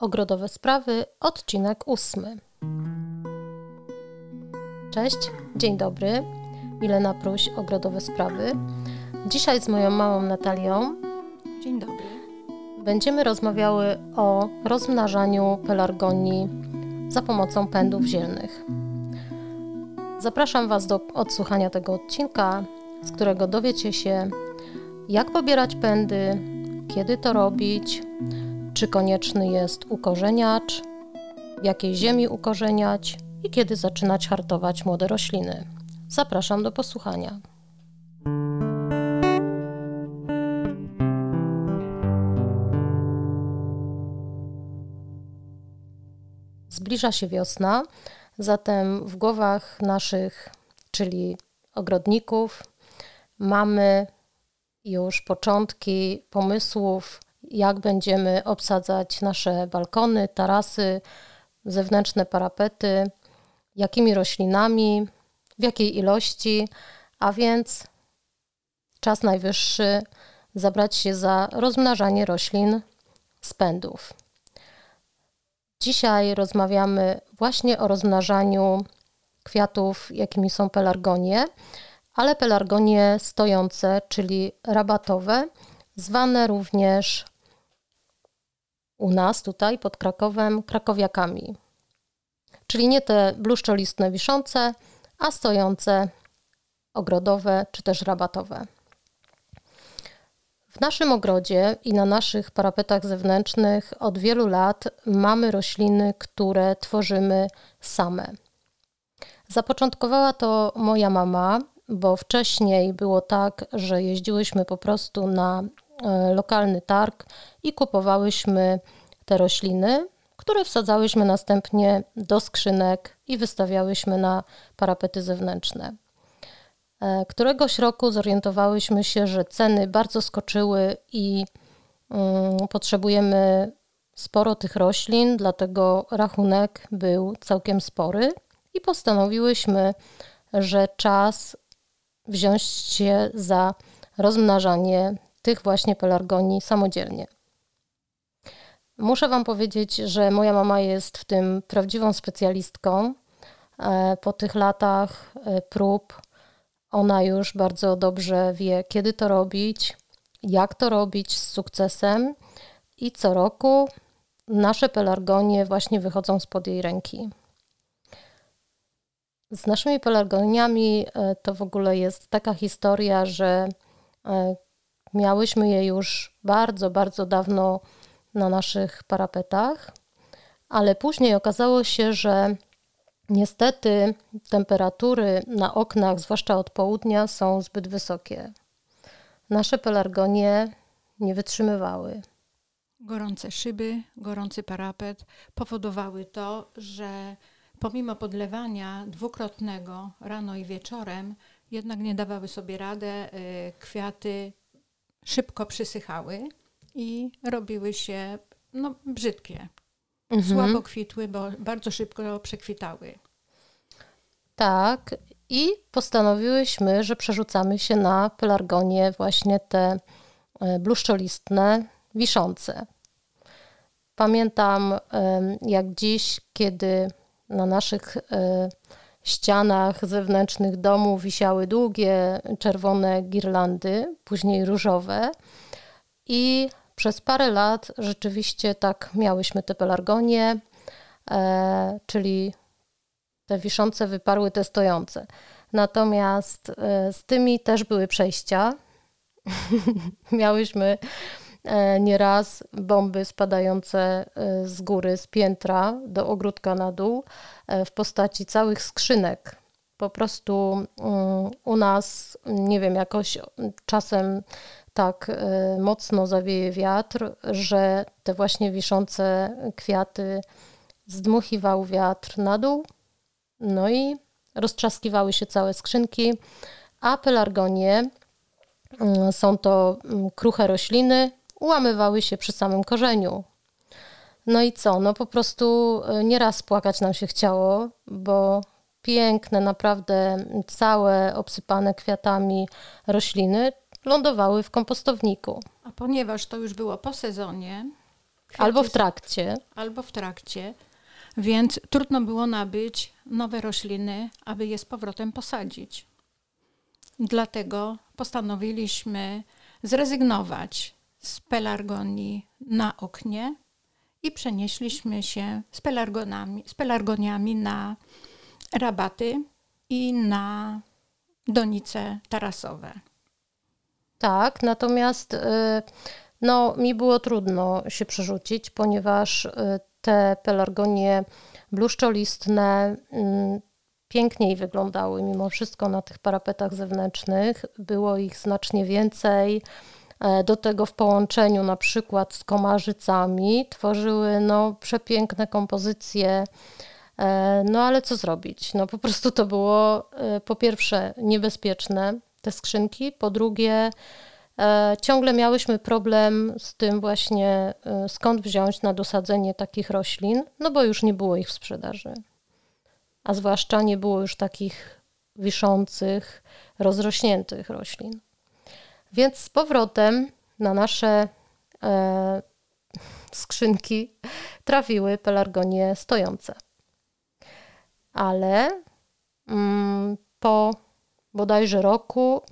Ogrodowe sprawy, odcinek ósmy. Cześć, dzień dobry. Milena Pruś, Ogrodowe Sprawy. Dzisiaj z moją mamą Natalią. Dzień dobry. Będziemy rozmawiały o rozmnażaniu pelargonii za pomocą pędów zielnych. Zapraszam Was do odsłuchania tego odcinka, z którego dowiecie się, jak pobierać pędy, kiedy to robić, czy konieczny jest ukorzeniacz, w jakiej ziemi ukorzeniać i kiedy zaczynać hartować młode rośliny. Zapraszam do posłuchania. Zbliża się wiosna, zatem w głowach naszych, czyli ogrodników, mamy już początki pomysłów jak będziemy obsadzać nasze balkony, tarasy, zewnętrzne parapety, jakimi roślinami, w jakiej ilości, a więc czas najwyższy zabrać się za rozmnażanie roślin spędów. Dzisiaj rozmawiamy właśnie o rozmnażaniu kwiatów, jakimi są pelargonie, ale pelargonie stojące, czyli rabatowe, zwane również u nas tutaj pod Krakowem krakowiakami. Czyli nie te bluszczolistne wiszące, a stojące ogrodowe czy też rabatowe. W naszym ogrodzie i na naszych parapetach zewnętrznych od wielu lat mamy rośliny, które tworzymy same. Zapoczątkowała to moja mama, bo wcześniej było tak, że jeździłyśmy po prostu na lokalny targ i kupowałyśmy te rośliny, które wsadzałyśmy następnie do skrzynek i wystawiałyśmy na parapety zewnętrzne. E, któregoś roku zorientowałyśmy się, że ceny bardzo skoczyły i um, potrzebujemy sporo tych roślin, dlatego rachunek był całkiem spory i postanowiłyśmy, że czas wziąć się za rozmnażanie tych właśnie pelargonii samodzielnie. Muszę Wam powiedzieć, że moja mama jest w tym prawdziwą specjalistką. E, po tych latach e, prób ona już bardzo dobrze wie, kiedy to robić, jak to robić z sukcesem i co roku nasze pelargonie właśnie wychodzą spod jej ręki. Z naszymi pelargoniami e, to w ogóle jest taka historia, że Miałyśmy je już bardzo, bardzo dawno na naszych parapetach, ale później okazało się, że niestety temperatury na oknach, zwłaszcza od południa, są zbyt wysokie. Nasze pelargonie nie wytrzymywały. Gorące szyby, gorący parapet powodowały to, że pomimo podlewania dwukrotnego rano i wieczorem, jednak nie dawały sobie radę. Y, kwiaty szybko przysychały i robiły się no, brzydkie. Mhm. Słabo kwitły, bo bardzo szybko przekwitały. Tak. I postanowiłyśmy, że przerzucamy się na pelargonie właśnie te e, bluszczolistne, wiszące. Pamiętam jak dziś, kiedy na naszych e, ścianach zewnętrznych domu wisiały długie czerwone girlandy, później różowe. I przez parę lat rzeczywiście tak miałyśmy te pelargonie, e, czyli te wiszące wyparły te stojące. Natomiast e, z tymi też były przejścia. Miałyśmy nieraz bomby spadające e, z góry, z piętra do ogródka na dół e, w postaci całych skrzynek. Po prostu mm, u nas, nie wiem, jakoś czasem tak mocno zawieje wiatr, że te właśnie wiszące kwiaty zdmuchiwał wiatr na dół, no i roztrzaskiwały się całe skrzynki, a pelargonie mm, są to mm, kruche rośliny, ułamywały się przy samym korzeniu. No i co? No po prostu e, nieraz płakać nam się chciało, bo piękne, naprawdę całe obsypane kwiatami rośliny lądowały w kompostowniku. A ponieważ to już było po sezonie, Kwiaty Albo w trakcie. Albo w trakcie. Więc trudno było nabyć nowe rośliny, aby je z powrotem posadzić. Dlatego postanowiliśmy zrezygnować z pelargonii na oknie i przenieśliśmy się z, pelargonami, z pelargoniami na rabaty i na donice tarasowe. Tak, natomiast y, no, mi było trudno się przerzucić, ponieważ y, te pelargonie bluszczolistne mm, piękniej wyglądały mimo wszystko na tych parapetach zewnętrznych. Było ich znacznie więcej. E, do tego w połączeniu na przykład z komarzycami tworzyły no, przepiękne kompozycje. E, no ale co zrobić? No po prostu to było e, po pierwsze niebezpieczne, te skrzynki, po drugie ciągle miałyśmy problem z tym właśnie skąd wziąć na dosadzenie takich roślin, no bo już nie było ich w sprzedaży. A zwłaszcza nie było już takich wiszących, rozrośniętych roślin. Więc z powrotem na nasze e, skrzynki trafiły pelargonie stojące. Ale mm, po bodajże roku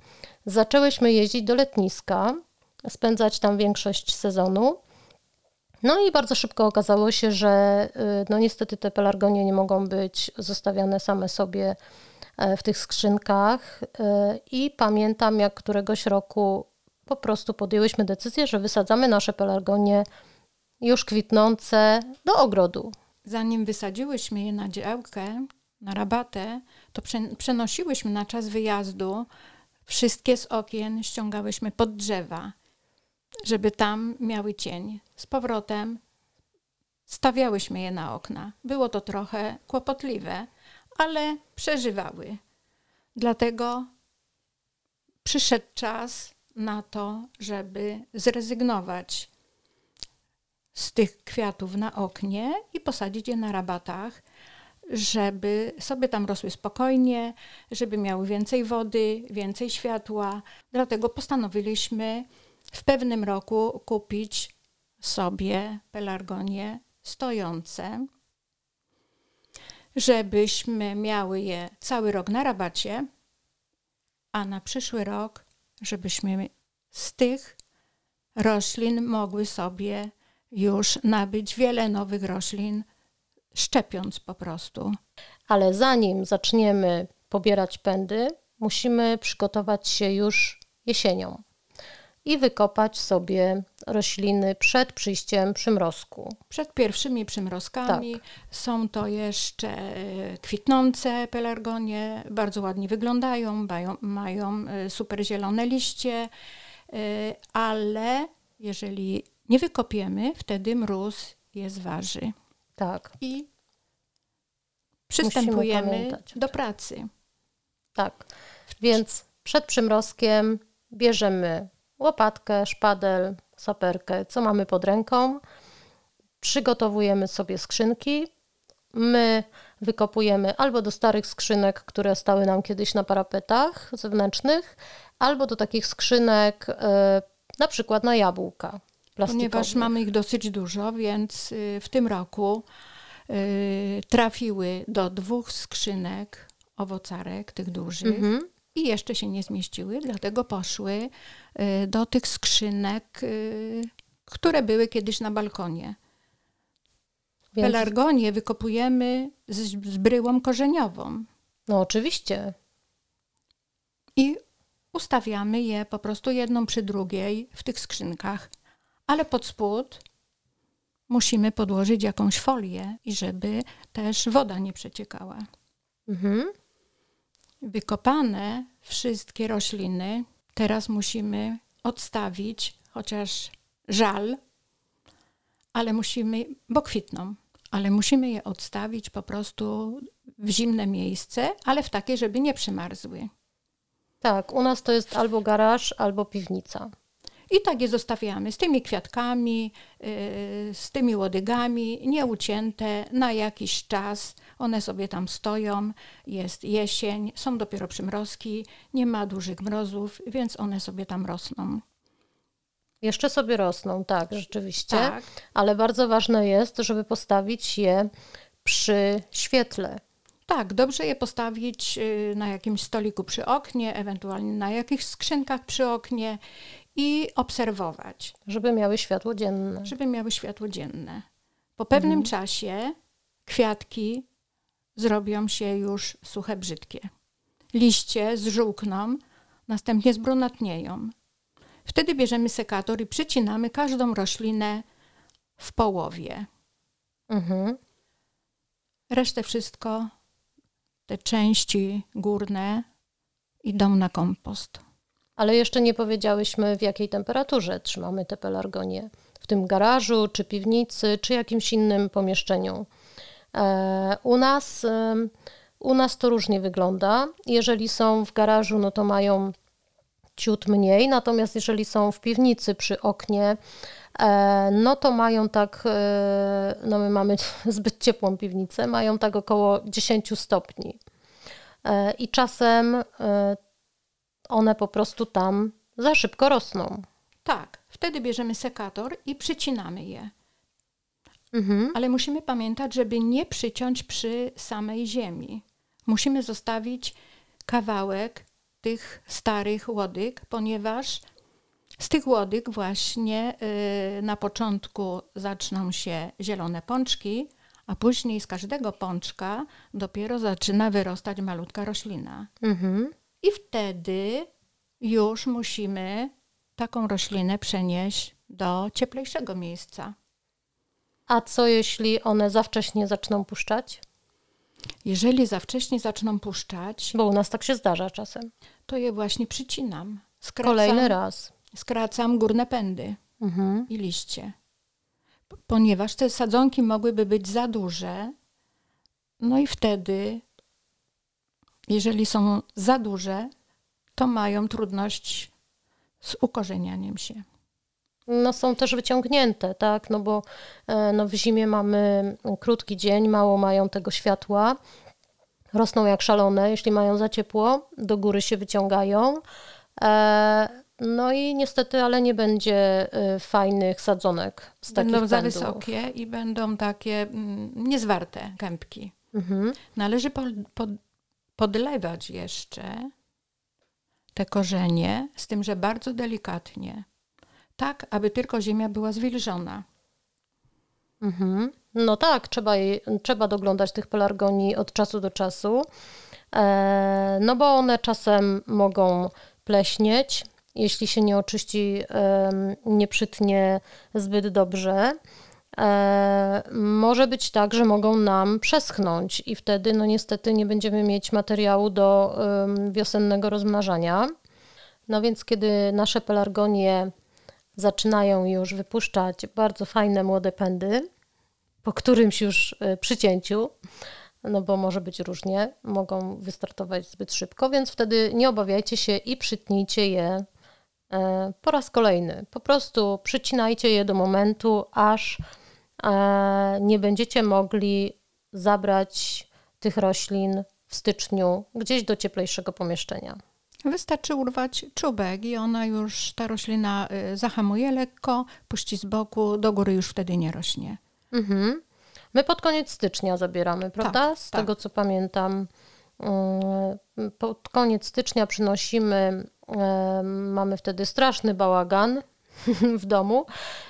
zaczęłyśmy jeździć do letniska, spędzać tam większość sezonu. No i bardzo szybko okazało się, że y, no niestety te pelargonie nie mogą być zostawiane same sobie w tych skrzynkach e, i pamiętam, jak któregoś roku po prostu podjęłyśmy decyzję, że wysadzamy nasze pelargonie już kwitnące do ogrodu. Zanim wysadziłyśmy je na działkę, na rabatę, to przenosiłyśmy na czas wyjazdu wszystkie z okien, ściągałyśmy pod drzewa, żeby tam miały cień. Z powrotem stawiałyśmy je na okna. Było to trochę kłopotliwe, ale przeżywały. Dlatego przyszedł czas na to, żeby zrezygnować z tych kwiatów na oknie i posadzić je na rabatach, żeby sobie tam rosły spokojnie, żeby miały więcej wody, więcej światła. Dlatego postanowiliśmy w pewnym roku kupić sobie pelargonie stojące żebyśmy miały je cały rok na rabacie, a na przyszły rok, żebyśmy z tych roślin mogły sobie już nabyć wiele nowych roślin, szczepiąc po prostu. Ale zanim zaczniemy pobierać pędy, musimy przygotować się już jesienią i wykopać sobie rośliny przed przyjściem przymrozku. Przed pierwszymi przymrozkami tak. są to jeszcze e, kwitnące pelargonie, bardzo ładnie wyglądają, mają, mają e, super zielone liście, e, ale jeżeli nie wykopiemy, wtedy mróz je zważy. Tak. I przystępujemy do pracy. Tak. Więc przed przymrozkiem bierzemy łopatkę, szpadel, saperkę, co mamy pod ręką. Przygotowujemy sobie skrzynki. My wykopujemy albo do starych skrzynek, które stały nam kiedyś na parapetach zewnętrznych, albo do takich skrzynek, e, na przykład na jabłka. Ponieważ mamy ich dosyć dużo, więc y, w tym roku y, trafiły do dwóch skrzynek owocarek, tych dużych. Mhm i jeszcze się nie zmieściły, dlatego poszły y, do tych skrzynek, y, które były kiedyś na balkonie. Więc... Pelargonie wykopujemy z, z bryłą korzeniową. No oczywiście. I ustawiamy je po prostu jedną przy drugiej w tych skrzynkach, ale pod spód musimy podłożyć jakąś folię i żeby też woda nie przeciekała. Mhm wykopane wszystkie rośliny. Teraz musimy odstawić, chociaż żal, ale musimy, bo kwitną, ale musimy je odstawić po prostu w zimne miejsce, ale w takie, żeby nie przymarzły. Tak, u nas to jest albo garaż, albo piwnica. I tak je zostawiamy z tymi kwiatkami, yy, z tymi łodygami, nieucięte na jakiś czas. One sobie tam stoją, jest jesień, są dopiero przymrozki, nie ma dużych mrozów, więc one sobie tam rosną. Jeszcze sobie rosną, tak, rzeczywiście. Tak. Ale bardzo ważne jest, żeby postawić je przy świetle. Tak, dobrze je postawić y, na jakimś stoliku przy oknie, ewentualnie na jakichś skrzynkach przy oknie i obserwować, Żeby miały światło dzienne. żeby miały światło dzienne. Po pewnym Mhm. czasie kwiatki zrobią się już suche, brzydkie. Liście zżółkną, następnie zbrunatnieją. Wtedy bierzemy sekator i przycinamy każdą roślinę w połowie. Mhm. Resztę wszystko, te części górne idą na kompost. Ale jeszcze nie powiedziałyśmy, w jakiej temperaturze trzymamy te pelargonie. W tym garażu, czy piwnicy, czy jakimś innym pomieszczeniu. E, u, nas, u nas to różnie wygląda. Jeżeli są w garażu, no to mają ciut mniej, natomiast jeżeli są w piwnicy przy oknie, e, no to mają tak, e, no my mamy zbyt ciepłą piwnicę, mają tak około 10 stopni. I czasem one po prostu tam za szybko rosną. Tak, wtedy bierzemy sekator i przycinamy je. Mhm. Ale musimy pamiętać, żeby nie przyciąć przy samej ziemi. Musimy zostawić kawałek tych starych łodyg, ponieważ z tych łodyg właśnie y, na początku zaczną się zielone pączki, a później z każdego pączka dopiero zaczyna wyrostać malutka roślina. Mhm. I wtedy już musimy taką roślinę przenieść do cieplejszego miejsca. A co jeśli one za wcześnie zaczną puszczać? Jeżeli za wcześnie zaczną puszczać, Bo u nas tak się zdarza czasem. to je właśnie przycinam. Skracam, Kolejny raz. Skracam górne pędy Mhm. i liście. Ponieważ te sadzonki mogłyby być za duże, no i wtedy, jeżeli są za duże, to mają trudność z ukorzenianiem się. No są też wyciągnięte, tak? No bo e, no w zimie mamy krótki dzień, mało mają tego światła. Rosną jak szalone, jeśli mają za ciepło, do góry się wyciągają. E, No i niestety, ale nie będzie e, fajnych sadzonek z takich Będą za pędów. wysokie i będą takie mm, niezwarte kępki. Mhm. Należy po, pod, podlewać jeszcze te korzenie, z tym, że bardzo delikatnie, tak aby tylko ziemia była zwilżona. Mhm. No tak, trzeba, je, trzeba doglądać tych pelargonii od czasu do czasu, e, no bo one czasem mogą pleśnieć, jeśli się nie oczyści, em, nie przytnie zbyt dobrze. E, może być tak, że mogą nam przeschnąć i wtedy no niestety nie będziemy mieć materiału do wiosennego rozmnażania. No więc kiedy nasze pelargonie zaczynają już wypuszczać bardzo fajne młode pędy, po którymś już y, przycięciu, no bo może być różnie, mogą wystartować zbyt szybko, więc wtedy nie obawiajcie się i przytnijcie je e, po raz kolejny. Po prostu przycinajcie je do momentu, aż e, nie będziecie mogli zabrać tych roślin w styczniu gdzieś do cieplejszego pomieszczenia. Wystarczy urwać czubek i ona już, ta roślina y, zahamuje lekko, puści z boku, do góry już wtedy nie rośnie. Mhm. My pod koniec stycznia zabieramy, prawda? Z tak. tego co pamiętam. Mm, Pod koniec stycznia przynosimy, mamy wtedy straszny bałagan w domu,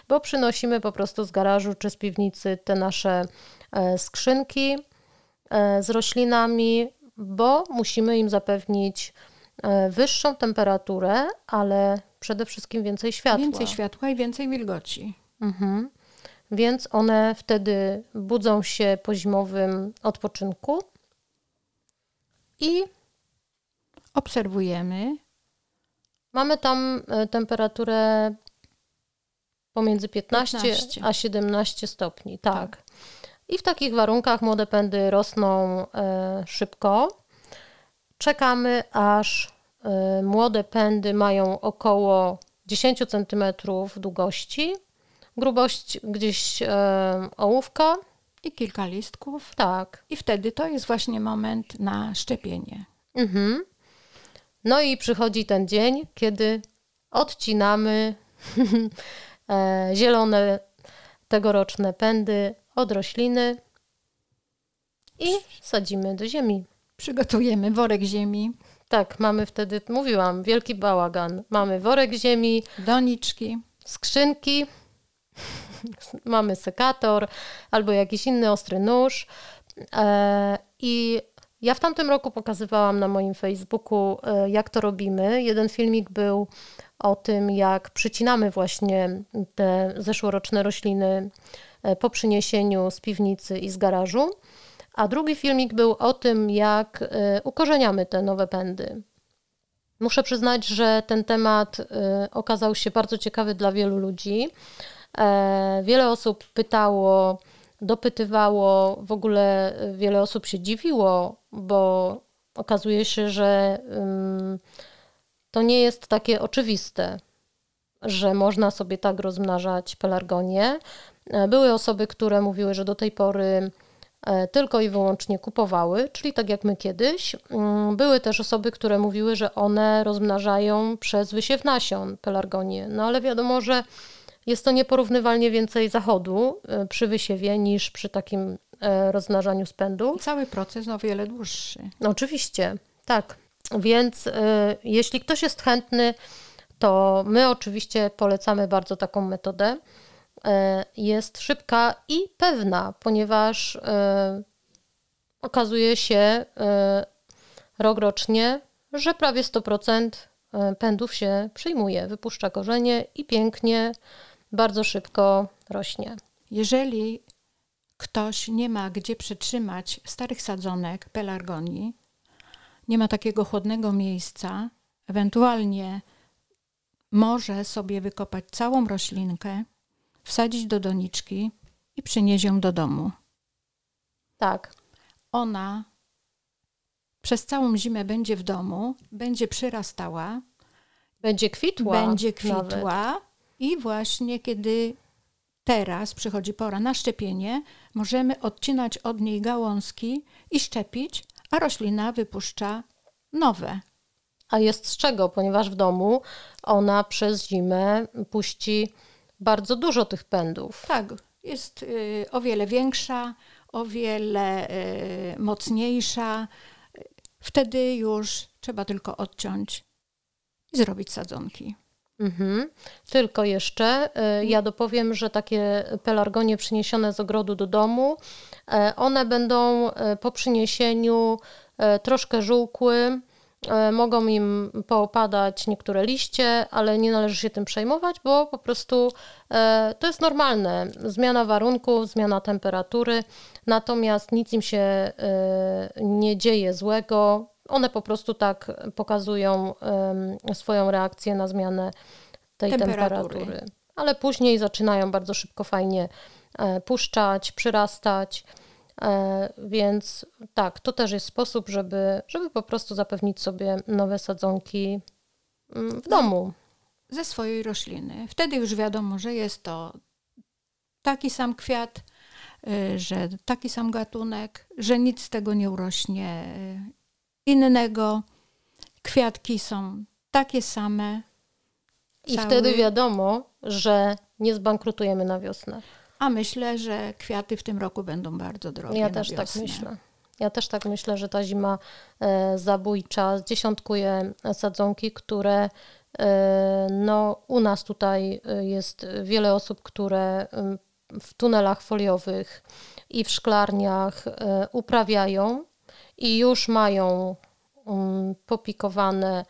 bo przynosimy po prostu z garażu czy z piwnicy te nasze e, skrzynki e, z roślinami, bo musimy im zapewnić e, wyższą temperaturę, ale przede wszystkim więcej światła. Więcej światła i więcej wilgoci. Mhm. Więc one wtedy budzą się po zimowym odpoczynku i Obserwujemy, mamy tam temperaturę pomiędzy 15, 15. a 17 stopni. Tak. I w takich warunkach młode pędy rosną e, szybko. Czekamy, aż e, młode pędy mają około 10 cm długości, grubość gdzieś e, ołówka. i kilka listków. Tak. I wtedy to jest właśnie moment na szczepienie. Mhm. No i przychodzi ten dzień, kiedy odcinamy zielone tegoroczne pędy od rośliny i sadzimy do ziemi. Przygotujemy worek ziemi. Tak, mamy wtedy, mówiłam, wielki bałagan. Mamy worek ziemi, doniczki, skrzynki, mamy sekator albo jakiś inny ostry nóż. E, I ja w tamtym roku pokazywałam na moim Facebooku, e, jak to robimy. Jeden filmik był o tym, jak przycinamy właśnie te zeszłoroczne rośliny e, po przyniesieniu z piwnicy i z garażu. A drugi filmik był o tym, jak ukorzeniamy te nowe pędy. Muszę przyznać, że ten temat okazał się bardzo ciekawy dla wielu ludzi. Wiele osób pytało, dopytywało, w ogóle wiele osób się dziwiło, bo okazuje się, że to nie jest takie oczywiste, że można sobie tak rozmnażać pelargonię. E, były osoby, które mówiły, że do tej pory e, tylko i wyłącznie kupowały, czyli tak jak my kiedyś. Mm, były też osoby, które mówiły, że one rozmnażają przez wysiew nasion pelargonię. No ale wiadomo, że jest to nieporównywalnie więcej zachodu e, przy wysiewie niż przy takim e, rozmnażaniu spędu. Cały proces o wiele dłuższy. No, oczywiście, tak. Więc e, jeśli ktoś jest chętny, to my oczywiście polecamy bardzo taką metodę. Jest szybka i pewna, ponieważ okazuje się rok rocznie, że prawie 100% pędów się przyjmuje, wypuszcza korzenie i pięknie bardzo szybko rośnie. Jeżeli ktoś nie ma gdzie przytrzymać starych sadzonek pelargonii, nie ma takiego chłodnego miejsca, ewentualnie może sobie wykopać całą roślinkę, wsadzić do doniczki i przynieść ją do domu. Tak. Ona przez całą zimę będzie w domu, będzie przyrastała. Będzie kwitła. Będzie kwitła. Nawet. I właśnie kiedy teraz przychodzi pora na szczepienie, możemy odcinać od niej gałązki i szczepić, a roślina wypuszcza nowe. A jest z czego, ponieważ w domu ona przez zimę puści bardzo dużo tych pędów. Tak, jest y, o wiele większa, o wiele y, mocniejsza. Wtedy już trzeba tylko odciąć i zrobić sadzonki. Mhm. Tylko jeszcze y, ja dopowiem, że takie pelargonie przyniesione z ogrodu do domu, y, one będą y, po przyniesieniu troszkę żółkły, mogą im poopadać niektóre liście, ale nie należy się tym przejmować, bo po prostu to jest normalne. Zmiana warunków, zmiana temperatury, natomiast nic im się nie dzieje złego one po prostu tak pokazują swoją reakcję na zmianę tej temperatury. temperatury. Ale później zaczynają bardzo szybko fajnie e, puszczać, przyrastać. E, więc tak, to też jest sposób, żeby, żeby po prostu zapewnić sobie nowe sadzonki mm, w domu. Ze swojej rośliny. Wtedy już wiadomo, że jest to taki sam kwiat, y, że taki sam gatunek, że nic z tego nie urośnie innego. Kwiatki są takie same. I cały. wtedy wiadomo, że nie zbankrutujemy na wiosnę. A myślę, że kwiaty w tym roku będą bardzo drogie. Ja też tak myślę. Ja też tak myślę, że ta zima e, zabójcza zdziesiątkuje sadzonki, które e, no, u nas tutaj e, jest wiele osób, które w tunelach foliowych i w szklarniach e, uprawiają i już mają um, popikowane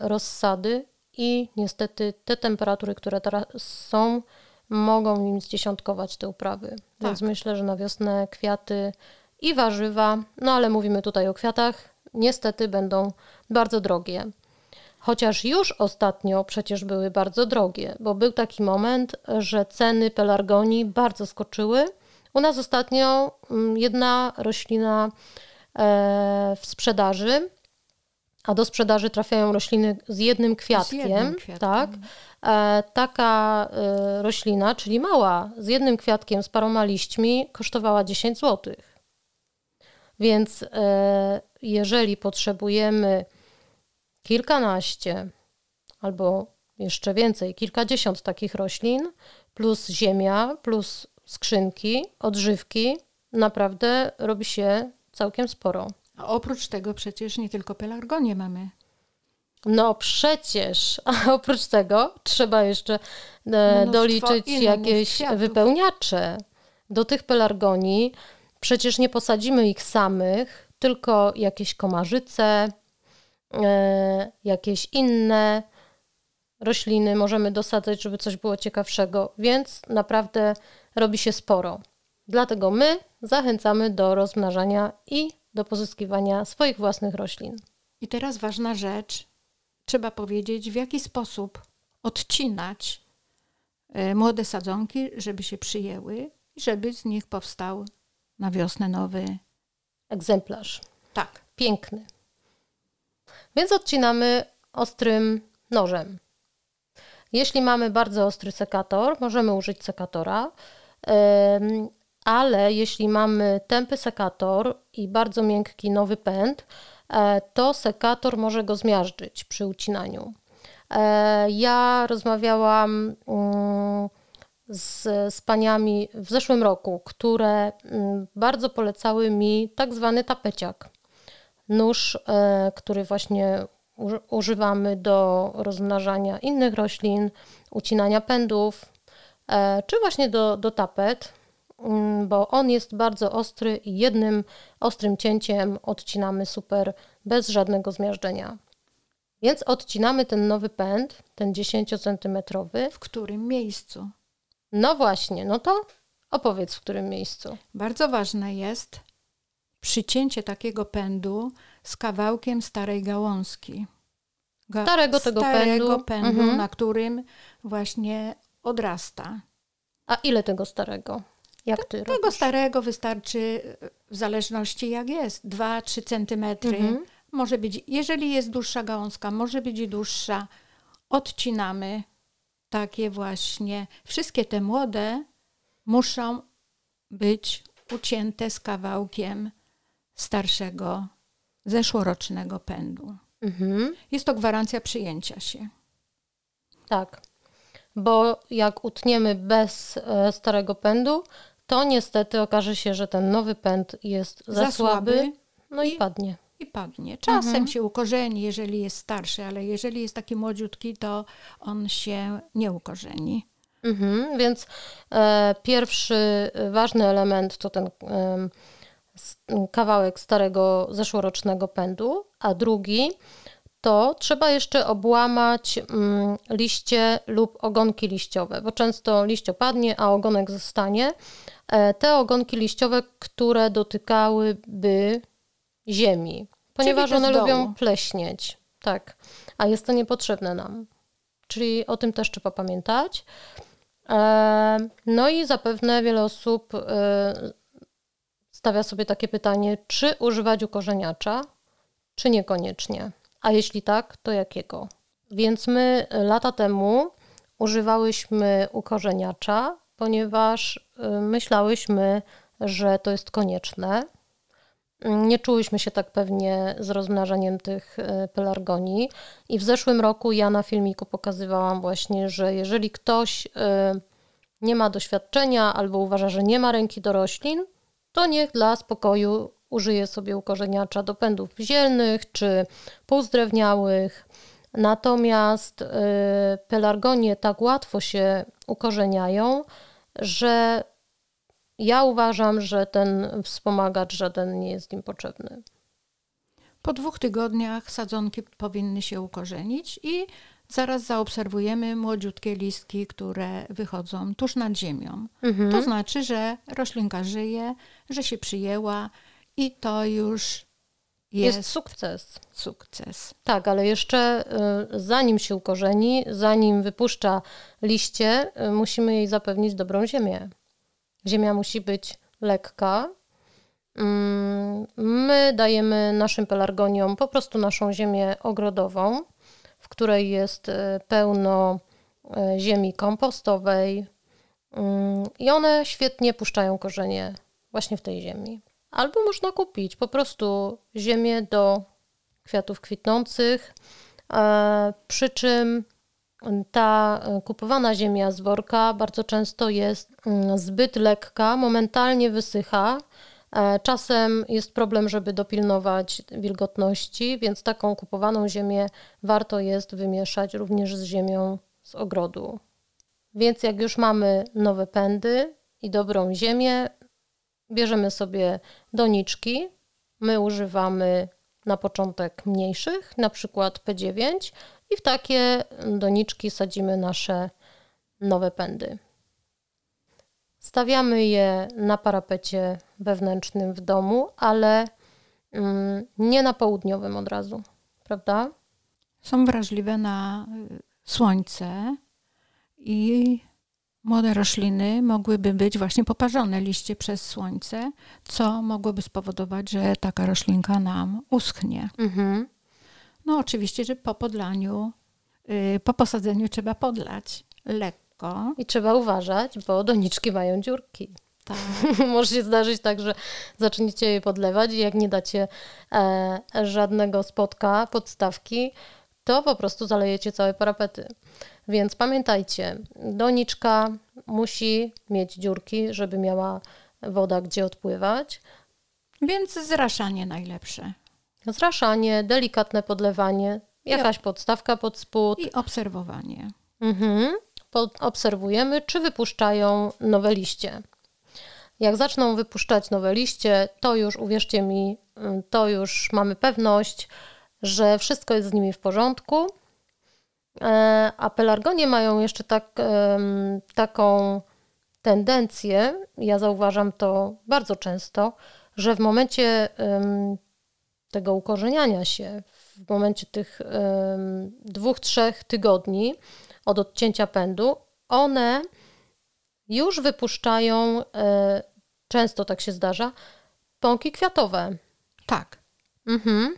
rozsady i niestety te temperatury, które teraz są, mogą im zdziesiątkować te uprawy. Tak. Więc myślę, że na wiosnę kwiaty i warzywa, no ale mówimy tutaj o kwiatach, niestety będą bardzo drogie. Chociaż już ostatnio przecież były bardzo drogie, bo był taki moment, że ceny pelargonii bardzo skoczyły. U nas ostatnio mm, jedna roślina E, w sprzedaży, a do sprzedaży trafiają rośliny z jednym kwiatkiem. Z jednym kwiatkiem. Tak. E, taka e, roślina, czyli mała, z jednym kwiatkiem, z paroma liśćmi, kosztowała 10 zł. Więc jeżeli potrzebujemy kilkanaście albo jeszcze więcej, kilkadziesiąt takich roślin, plus ziemia, plus skrzynki, odżywki, naprawdę robi się całkiem sporo. A oprócz tego przecież nie tylko pelargonię mamy. No przecież, a oprócz tego trzeba jeszcze e, doliczyć jakieś kwiatów. wypełniacze. Do tych pelargonii przecież nie posadzimy ich samych, tylko jakieś komarzyce, e, jakieś inne rośliny możemy dosadzać, żeby coś było ciekawszego, więc naprawdę robi się sporo. Dlatego my zachęcamy do rozmnażania i do pozyskiwania swoich własnych roślin. I teraz ważna rzecz. Trzeba powiedzieć, w jaki sposób odcinać e, młode sadzonki, żeby się przyjęły i żeby z nich powstał na wiosnę nowy egzemplarz. Tak. Piękny. Więc odcinamy ostrym nożem. Jeśli mamy bardzo ostry sekator, możemy użyć sekatora, ale jeśli mamy tępy sekator i bardzo miękki nowy pęd, e, to sekator może go zmiażdżyć przy ucinaniu. E, ja rozmawiałam mm, z, z paniami w zeszłym roku, które mm, bardzo polecały mi tak zwany tapeciak. Nóż, e, który właśnie używamy do rozmnażania innych roślin, ucinania pędów, czy właśnie do, do tapet, mm, bo on jest bardzo ostry i jednym ostrym cięciem odcinamy super bez żadnego zmiażdżenia. Więc odcinamy ten nowy pęd, ten 10 cm. W którym miejscu? No właśnie, no to opowiedz w którym miejscu. Bardzo ważne jest przycięcie takiego pędu z kawałkiem starej gałązki. Ga starego tego starego pędu, pędu mhm. na którym właśnie odrasta. A ile tego starego? Jak ty Tego starego wystarczy w zależności jak jest, 2-3 centymetry. Mhm. Może być, jeżeli jest dłuższa gałązka, może być dłuższa. Odcinamy takie właśnie. Wszystkie te młode muszą być ucięte z kawałkiem starszego, zeszłorocznego pędu. Mhm. Jest to gwarancja przyjęcia się. Tak, bo jak utniemy bez e, starego pędu, to niestety okaże się, że ten nowy pęd jest za, za słaby, słaby, no i, i, padnie. I padnie. Czasem mhm. się ukorzeni, jeżeli jest starszy, ale jeżeli jest taki młodziutki, to on się nie ukorzeni. Mhm, więc e, pierwszy ważny element to ten e, kawałek starego zeszłorocznego pędu, a drugi to trzeba jeszcze obłamać mm, liście lub ogonki liściowe, bo często liść opadnie, a ogonek zostanie. E, te ogonki liściowe, które dotykałyby ziemi, ponieważ one lubią pleśnieć. Tak, a jest to niepotrzebne nam. Czyli o tym też trzeba pamiętać. E, no i zapewne wiele osób e, stawia sobie takie pytanie, czy używać ukorzeniacza, czy niekoniecznie. A jeśli tak, to jakiego? Więc my lata temu używałyśmy ukorzeniacza, ponieważ y, myślałyśmy, że to jest konieczne. Nie czułyśmy się tak pewnie z rozmnażaniem tych y, pelargonii. I w zeszłym roku ja na filmiku pokazywałam właśnie, że jeżeli ktoś nie ma doświadczenia albo uważa, że nie ma ręki do roślin, to niech dla spokoju użyje sobie ukorzeniacza do pędów zielnych czy półzdrewniałych. Natomiast y, pelargonie tak łatwo się ukorzeniają, że ja uważam, że ten wspomagacz żaden nie jest im potrzebny. Po dwóch tygodniach sadzonki powinny się ukorzenić i zaraz zaobserwujemy młodziutkie listki, które wychodzą tuż nad ziemią. Mhm. To znaczy, że roślinka żyje, że się przyjęła i to już jest, jest, sukces. Sukces. Tak, ale jeszcze y, zanim się ukorzeni, zanim wypuszcza liście, y, musimy jej zapewnić dobrą ziemię. Ziemia musi być lekka. Mm, my dajemy naszym pelargoniom po prostu naszą ziemię ogrodową, w której jest y, pełno ziemi kompostowej mm, i one świetnie puszczają korzenie właśnie w tej ziemi. Albo można kupić po prostu ziemię do kwiatów kwitnących, e, przy czym ta kupowana ziemia z worka bardzo często jest mm, zbyt lekka, momentalnie wysycha. E, czasem jest problem, żeby dopilnować wilgotności, więc taką kupowaną ziemię warto jest wymieszać również z ziemią z ogrodu. Więc jak już mamy nowe pędy i dobrą ziemię, bierzemy sobie doniczki. My używamy na początek mniejszych, na przykład P9 i w takie doniczki sadzimy nasze nowe pędy. Stawiamy je na parapecie wewnętrznym w domu, ale mm, nie na południowym od razu, prawda? Są wrażliwe na y, słońce i młode rośliny mogłyby być właśnie poparzone liście przez słońce, co mogłoby spowodować, że taka roślinka nam uschnie. Mhm. No oczywiście, że po podlaniu, yy, po posadzeniu trzeba podlać lekko. I trzeba uważać, bo doniczki mają dziurki. Tak. Może się zdarzyć tak, że zaczniecie je podlewać i jak nie dacie e, żadnego spotka, podstawki, to po prostu zalejecie całe parapety. Więc pamiętajcie, doniczka musi mieć dziurki, żeby miała woda gdzie odpływać. Więc zraszanie najlepsze. Zraszanie, delikatne podlewanie, jakaś podstawka pod spód. I obserwowanie. Mhm. obserwujemy, czy wypuszczają nowe liście. Jak zaczną wypuszczać nowe liście, to już uwierzcie mi, to już mamy pewność, że wszystko jest z nimi w porządku. E, a pelargonie mają jeszcze tak, taką tendencję, ja zauważam to bardzo często, że w momencie tego ukorzeniania się, w momencie tych dwóch, trzech tygodni od odcięcia pędu, one już wypuszczają, e, często tak się zdarza, pąki kwiatowe. Tak. Mhm.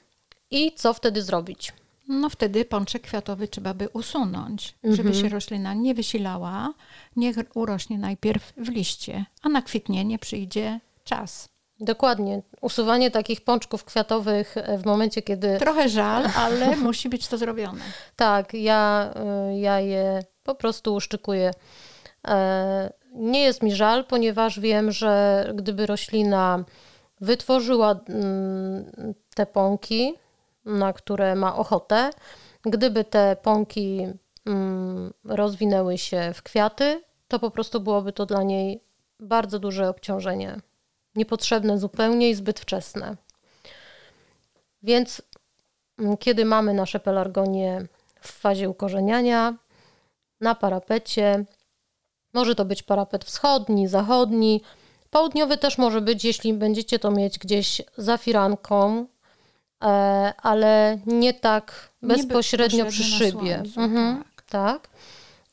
I co wtedy zrobić? No wtedy pączek kwiatowy trzeba by usunąć, mhm. żeby się roślina nie wysilała, niech urośnie najpierw w liście, a na kwitnienie przyjdzie czas. Dokładnie. Usuwanie takich pączków kwiatowych w momencie, kiedy. Trochę żal, ale musi być to zrobione. Tak, ja, y, ja je po prostu uszczykuję. E, nie jest mi żal, ponieważ wiem, że gdyby roślina wytworzyła mm, te pąki, na które ma ochotę. Gdyby te pąki mm, rozwinęły się w kwiaty, to po prostu byłoby to dla niej bardzo duże obciążenie. Niepotrzebne zupełnie i zbyt wczesne. Więc mm, kiedy mamy nasze pelargonie w fazie ukorzeniania, na parapecie, może to być parapet wschodni, zachodni, południowy też może być, jeśli będziecie to mieć gdzieś za firanką, ale nie tak bezpośrednio nie przy szybie. Słońcu, mhm, tak. tak.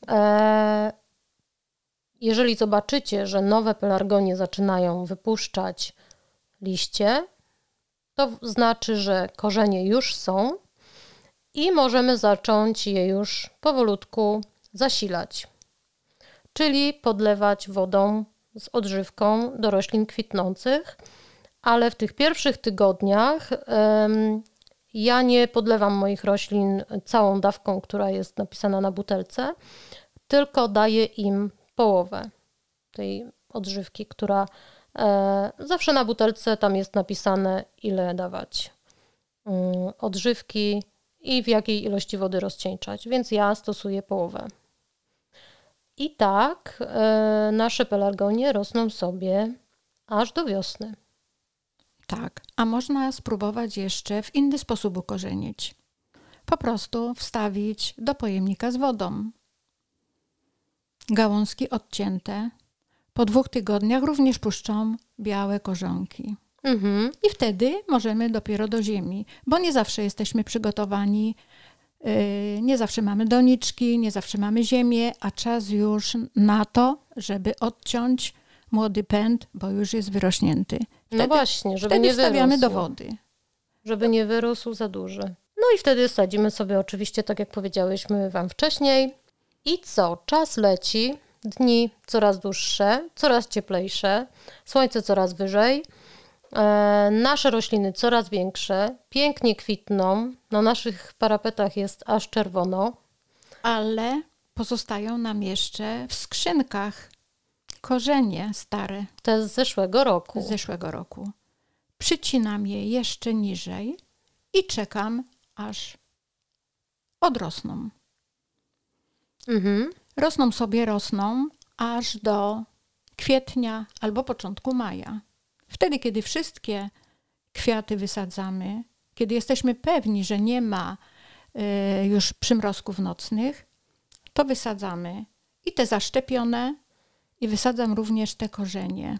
E, jeżeli zobaczycie, że nowe pelargonie zaczynają wypuszczać liście, to znaczy, że korzenie już są i możemy zacząć je już powolutku zasilać. Czyli podlewać wodą z odżywką do roślin kwitnących ale w tych pierwszych tygodniach ja nie podlewam moich roślin całą dawką, która jest napisana na butelce, tylko daję im połowę tej odżywki, która e, zawsze na butelce tam jest napisane, ile dawać mm, odżywki i w jakiej ilości wody rozcieńczać, więc ja stosuję połowę. I tak e, nasze pelargonie rosną sobie aż do wiosny. Tak, a można spróbować jeszcze w inny sposób ukorzenić. Po prostu wstawić do pojemnika z wodą. Gałązki odcięte po dwóch tygodniach również puszczą białe korzonki. Mhm. I wtedy możemy dopiero do ziemi, bo nie zawsze jesteśmy przygotowani, yy, nie zawsze mamy doniczki, nie zawsze mamy ziemię, a czas już na to, żeby odciąć młody pęd, bo już jest wyrośnięty. No wtedy, no właśnie, żeby wtedy nie wstawiamy do wody. Żeby nie wyrósł za duży. No i wtedy sadzimy sobie oczywiście, tak jak powiedziałyśmy Wam wcześniej. I co? Czas leci, dni coraz dłuższe, coraz cieplejsze, słońce coraz wyżej, e, nasze rośliny coraz większe, pięknie kwitną. Na naszych parapetach jest aż czerwono. ale pozostają nam jeszcze w skrzynkach korzenie stare. Te z zeszłego roku. Z zeszłego roku. Przycinam je jeszcze niżej i czekam, aż odrosną. Mhm. Rosną sobie, rosną aż do kwietnia albo początku maja. Wtedy, kiedy wszystkie kwiaty wysadzamy, kiedy jesteśmy pewni, że nie ma y, już przymrozków nocnych, to wysadzamy i te zaszczepione, i wysadzam również te korzenie.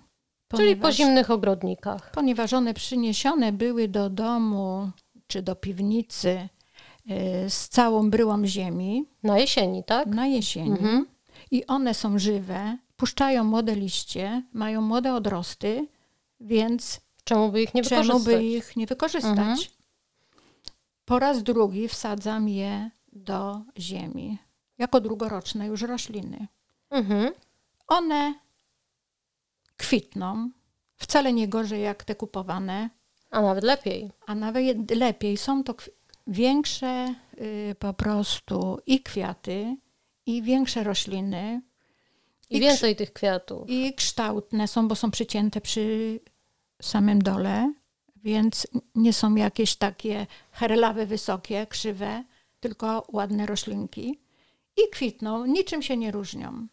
Czyli po zimnych ogrodnikach. Ponieważ one przyniesione były do domu czy do piwnicy y, z całą bryłą ziemi. Na jesieni, tak? Na jesieni. Mhm. I one są żywe, puszczają młode liście, mają młode odrosty, więc czemu by ich nie wykorzystać? Czemu by ich nie wykorzystać? Mhm. Po raz drugi wsadzam je do ziemi, jako drugoroczne już rośliny. Mhm. One kwitną, wcale nie gorzej jak te kupowane. A nawet lepiej. A nawet lepiej. Są to większe y, po prostu i kwiaty, i większe rośliny. I, I więcej tych kwiatów. I kształtne są, bo są przycięte przy samym dole, więc nie są jakieś takie herlawe, wysokie, krzywe, tylko ładne roślinki. I kwitną, niczym się nie różnią.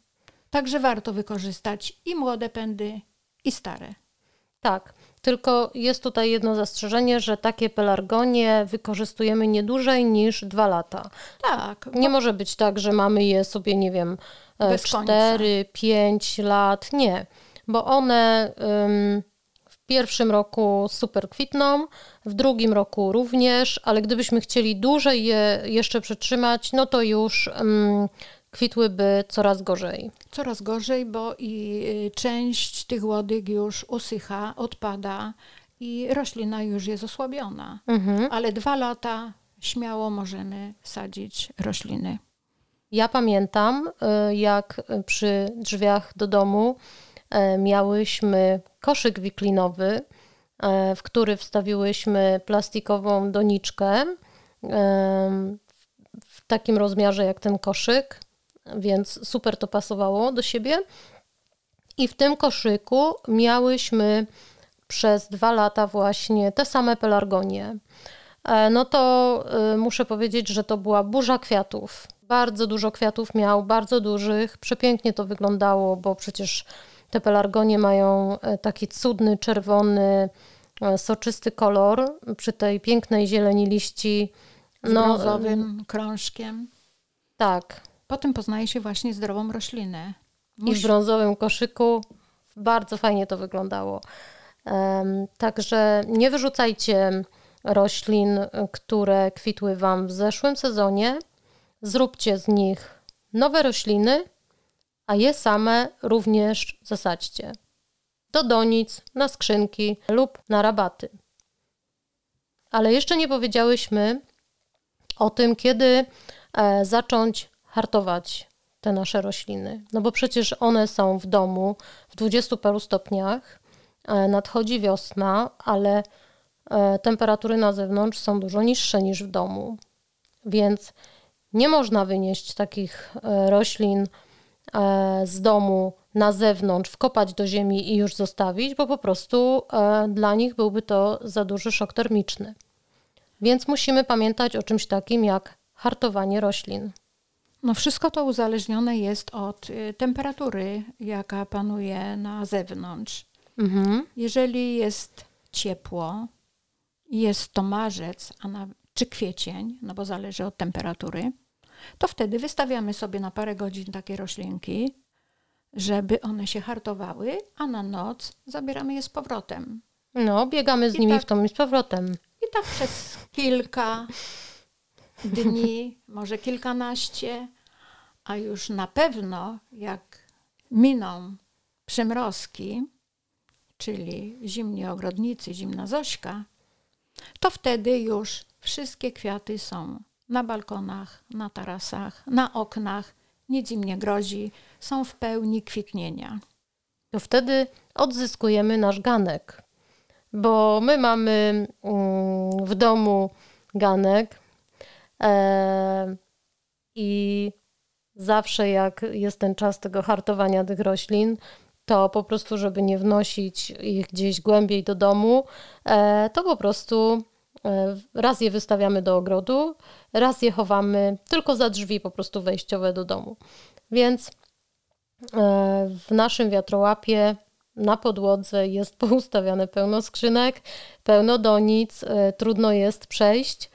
Także warto wykorzystać i młode pędy, i stare. Tak, tylko jest tutaj jedno zastrzeżenie, że takie pelargonie wykorzystujemy nie dłużej niż dwa lata. Tak. Nie może być tak, że mamy je sobie, nie wiem, e, cztery, pięć lat. Nie, bo one ym, w pierwszym roku super kwitną, w drugim roku również, ale gdybyśmy chcieli dłużej je jeszcze przetrzymać, no to już ym, kwitłyby coraz gorzej. Coraz gorzej, bo i y, część tych łodyg już usycha, odpada i roślina już jest osłabiona. Mhm. Ale dwa lata śmiało możemy sadzić rośliny. Ja pamiętam, y, jak przy drzwiach do domu y, miałyśmy koszyk wiklinowy, w który wstawiłyśmy plastikową doniczkę w takim rozmiarze jak ten koszyk więc super to pasowało do siebie. I w tym koszyku miałyśmy przez dwa lata właśnie te same pelargonie. E, no to y, muszę powiedzieć, że to była burza kwiatów. Bardzo dużo kwiatów miał, bardzo dużych. Przepięknie to wyglądało, bo przecież te pelargonie mają e, taki cudny, czerwony, e, soczysty kolor przy tej pięknej zieleni liści. Z no, brązowym krążkiem. Tak, Potem poznaje się właśnie zdrową roślinę. Musi... I w brązowym koszyku bardzo fajnie to wyglądało. Um, także nie wyrzucajcie roślin, które kwitły Wam w zeszłym sezonie. Zróbcie z nich nowe rośliny, a je same również zasadźcie. Do donic, na skrzynki lub na rabaty. Ale jeszcze nie powiedziałyśmy o tym, kiedy e, zacząć hartować te nasze rośliny. No bo przecież one są w domu w dwudziestu paru stopniach, e, nadchodzi wiosna, ale e, temperatury na zewnątrz są dużo niższe niż w domu. Więc nie można wynieść takich e, roślin z domu na zewnątrz, wkopać do ziemi i już zostawić, bo po prostu dla nich byłby to za duży szok termiczny. Więc musimy pamiętać o czymś takim jak hartowanie roślin. No wszystko to uzależnione jest od y, temperatury, jaka panuje na zewnątrz. Mhm. Jeżeli jest ciepło, jest to marzec a na, czy kwiecień, no bo zależy od temperatury, to wtedy wystawiamy sobie na parę godzin takie roślinki, żeby one się hartowały, a na noc zabieramy je z powrotem. No, biegamy z I nimi tak, w tą i z powrotem. I tak przez kilka dni, może kilkanaście, a już na pewno jak miną przymrozki, czyli zimni ogrodnicy, zimna Zośka, to wtedy już wszystkie kwiaty są na balkonach, na tarasach, na oknach, nic im nie grozi, są w pełni kwitnienia. To wtedy odzyskujemy nasz ganek, bo my mamy mm, w domu ganek, I zawsze jak jest ten czas tego hartowania tych roślin, to po prostu, żeby nie wnosić ich gdzieś głębiej do domu, e, to po prostu e, raz je wystawiamy do ogrodu, raz je chowamy tylko za drzwi po prostu wejściowe do domu. Więc e, w naszym wiatrołapie na podłodze jest poustawiane pełno skrzynek, pełno donic, trudno jest przejść.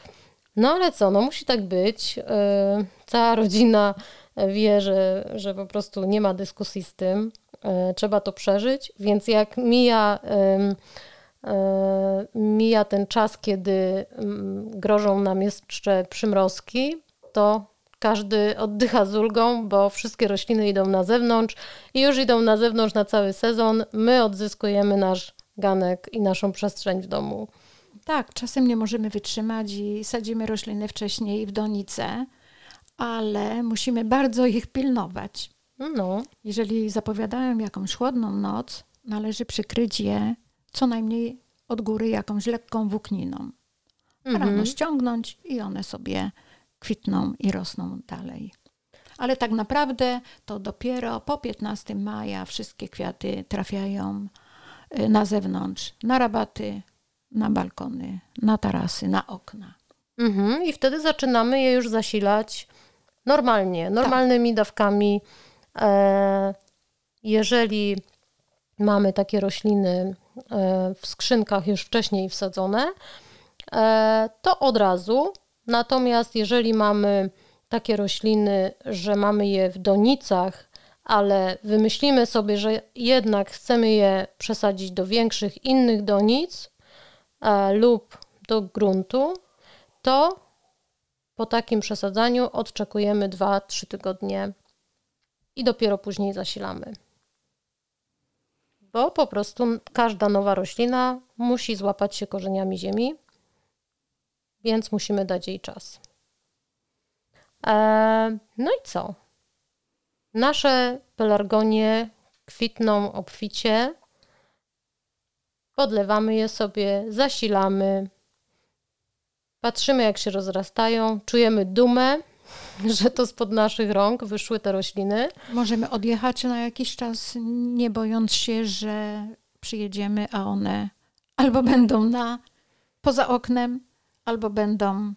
No ale co, no musi tak być. Cała rodzina wie, że, że po prostu nie ma dyskusji z tym. E, trzeba to przeżyć, więc jak mija, e, mija ten czas, kiedy grożą nam jeszcze przymrozki, to każdy oddycha z ulgą, bo wszystkie rośliny idą na zewnątrz i już idą na zewnątrz na cały sezon. My odzyskujemy nasz ganek i naszą przestrzeń w domu. Tak, czasem nie możemy wytrzymać i sadzimy rośliny wcześniej w donice, ale musimy bardzo ich pilnować. No. Jeżeli zapowiadają jakąś chłodną noc, należy przykryć je co najmniej od góry jakąś lekką włókniną. Mhm. Rano ściągnąć i one sobie kwitną i rosną dalej. Ale tak naprawdę to dopiero po 15 maja wszystkie kwiaty trafiają y, na zewnątrz, na rabaty, na balkony, na tarasy, na okna. Mhm. I wtedy zaczynamy je już zasilać normalnie, normalnymi tak. dawkami E, jeżeli mamy takie rośliny e, w skrzynkach już wcześniej wsadzone, e, to od razu. Natomiast jeżeli mamy takie rośliny, że mamy je w donicach, ale wymyślimy sobie, że jednak chcemy je przesadzić do większych innych donic lub do gruntu, to po takim przesadzaniu odczekujemy 2-3 tygodnie i dopiero później zasilamy. Bo po prostu każda nowa roślina musi złapać się korzeniami ziemi, więc musimy dać jej czas. Eee, no i co? Nasze pelargonie kwitną obficie, podlewamy je sobie, zasilamy, patrzymy jak się rozrastają, czujemy dumę, że to spod naszych rąk wyszły te rośliny. Możemy odjechać na jakiś czas, nie bojąc się, że przyjedziemy, a one albo będą na poza oknem, albo będą.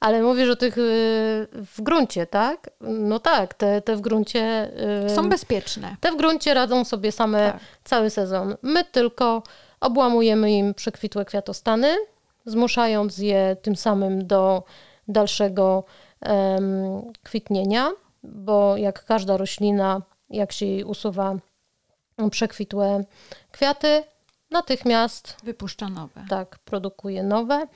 Ale mówisz o tych y, w gruncie, tak? No tak, te, te w gruncie. Y, Są bezpieczne. Te w gruncie radzą sobie same tak. cały sezon. My tylko obłamujemy im przekwitłe kwiatostany, zmuszając je tym samym do dalszego um, kwitnienia, bo jak każda roślina, jak się jej usuwa przekwitłe kwiaty, natychmiast wypuszcza nowe. Tak, produkuje nowe.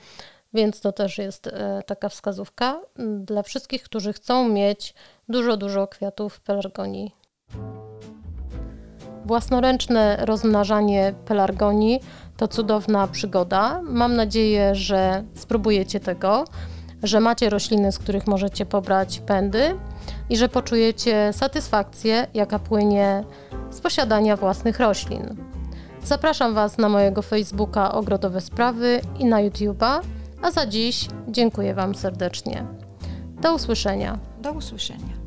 Więc to też jest e, taka wskazówka dla wszystkich, którzy chcą mieć dużo, dużo kwiatów pelargonii. Własnoręczne rozmnażanie pelargonii to cudowna przygoda. Mam nadzieję, że spróbujecie tego że macie rośliny, z których możecie pobrać pędy i że poczujecie satysfakcję, jaka płynie z posiadania własnych roślin. Zapraszam Was na mojego Facebooka Ogrodowe Sprawy i na YouTube'a, a za dziś dziękuję Wam serdecznie. Do usłyszenia. Do usłyszenia.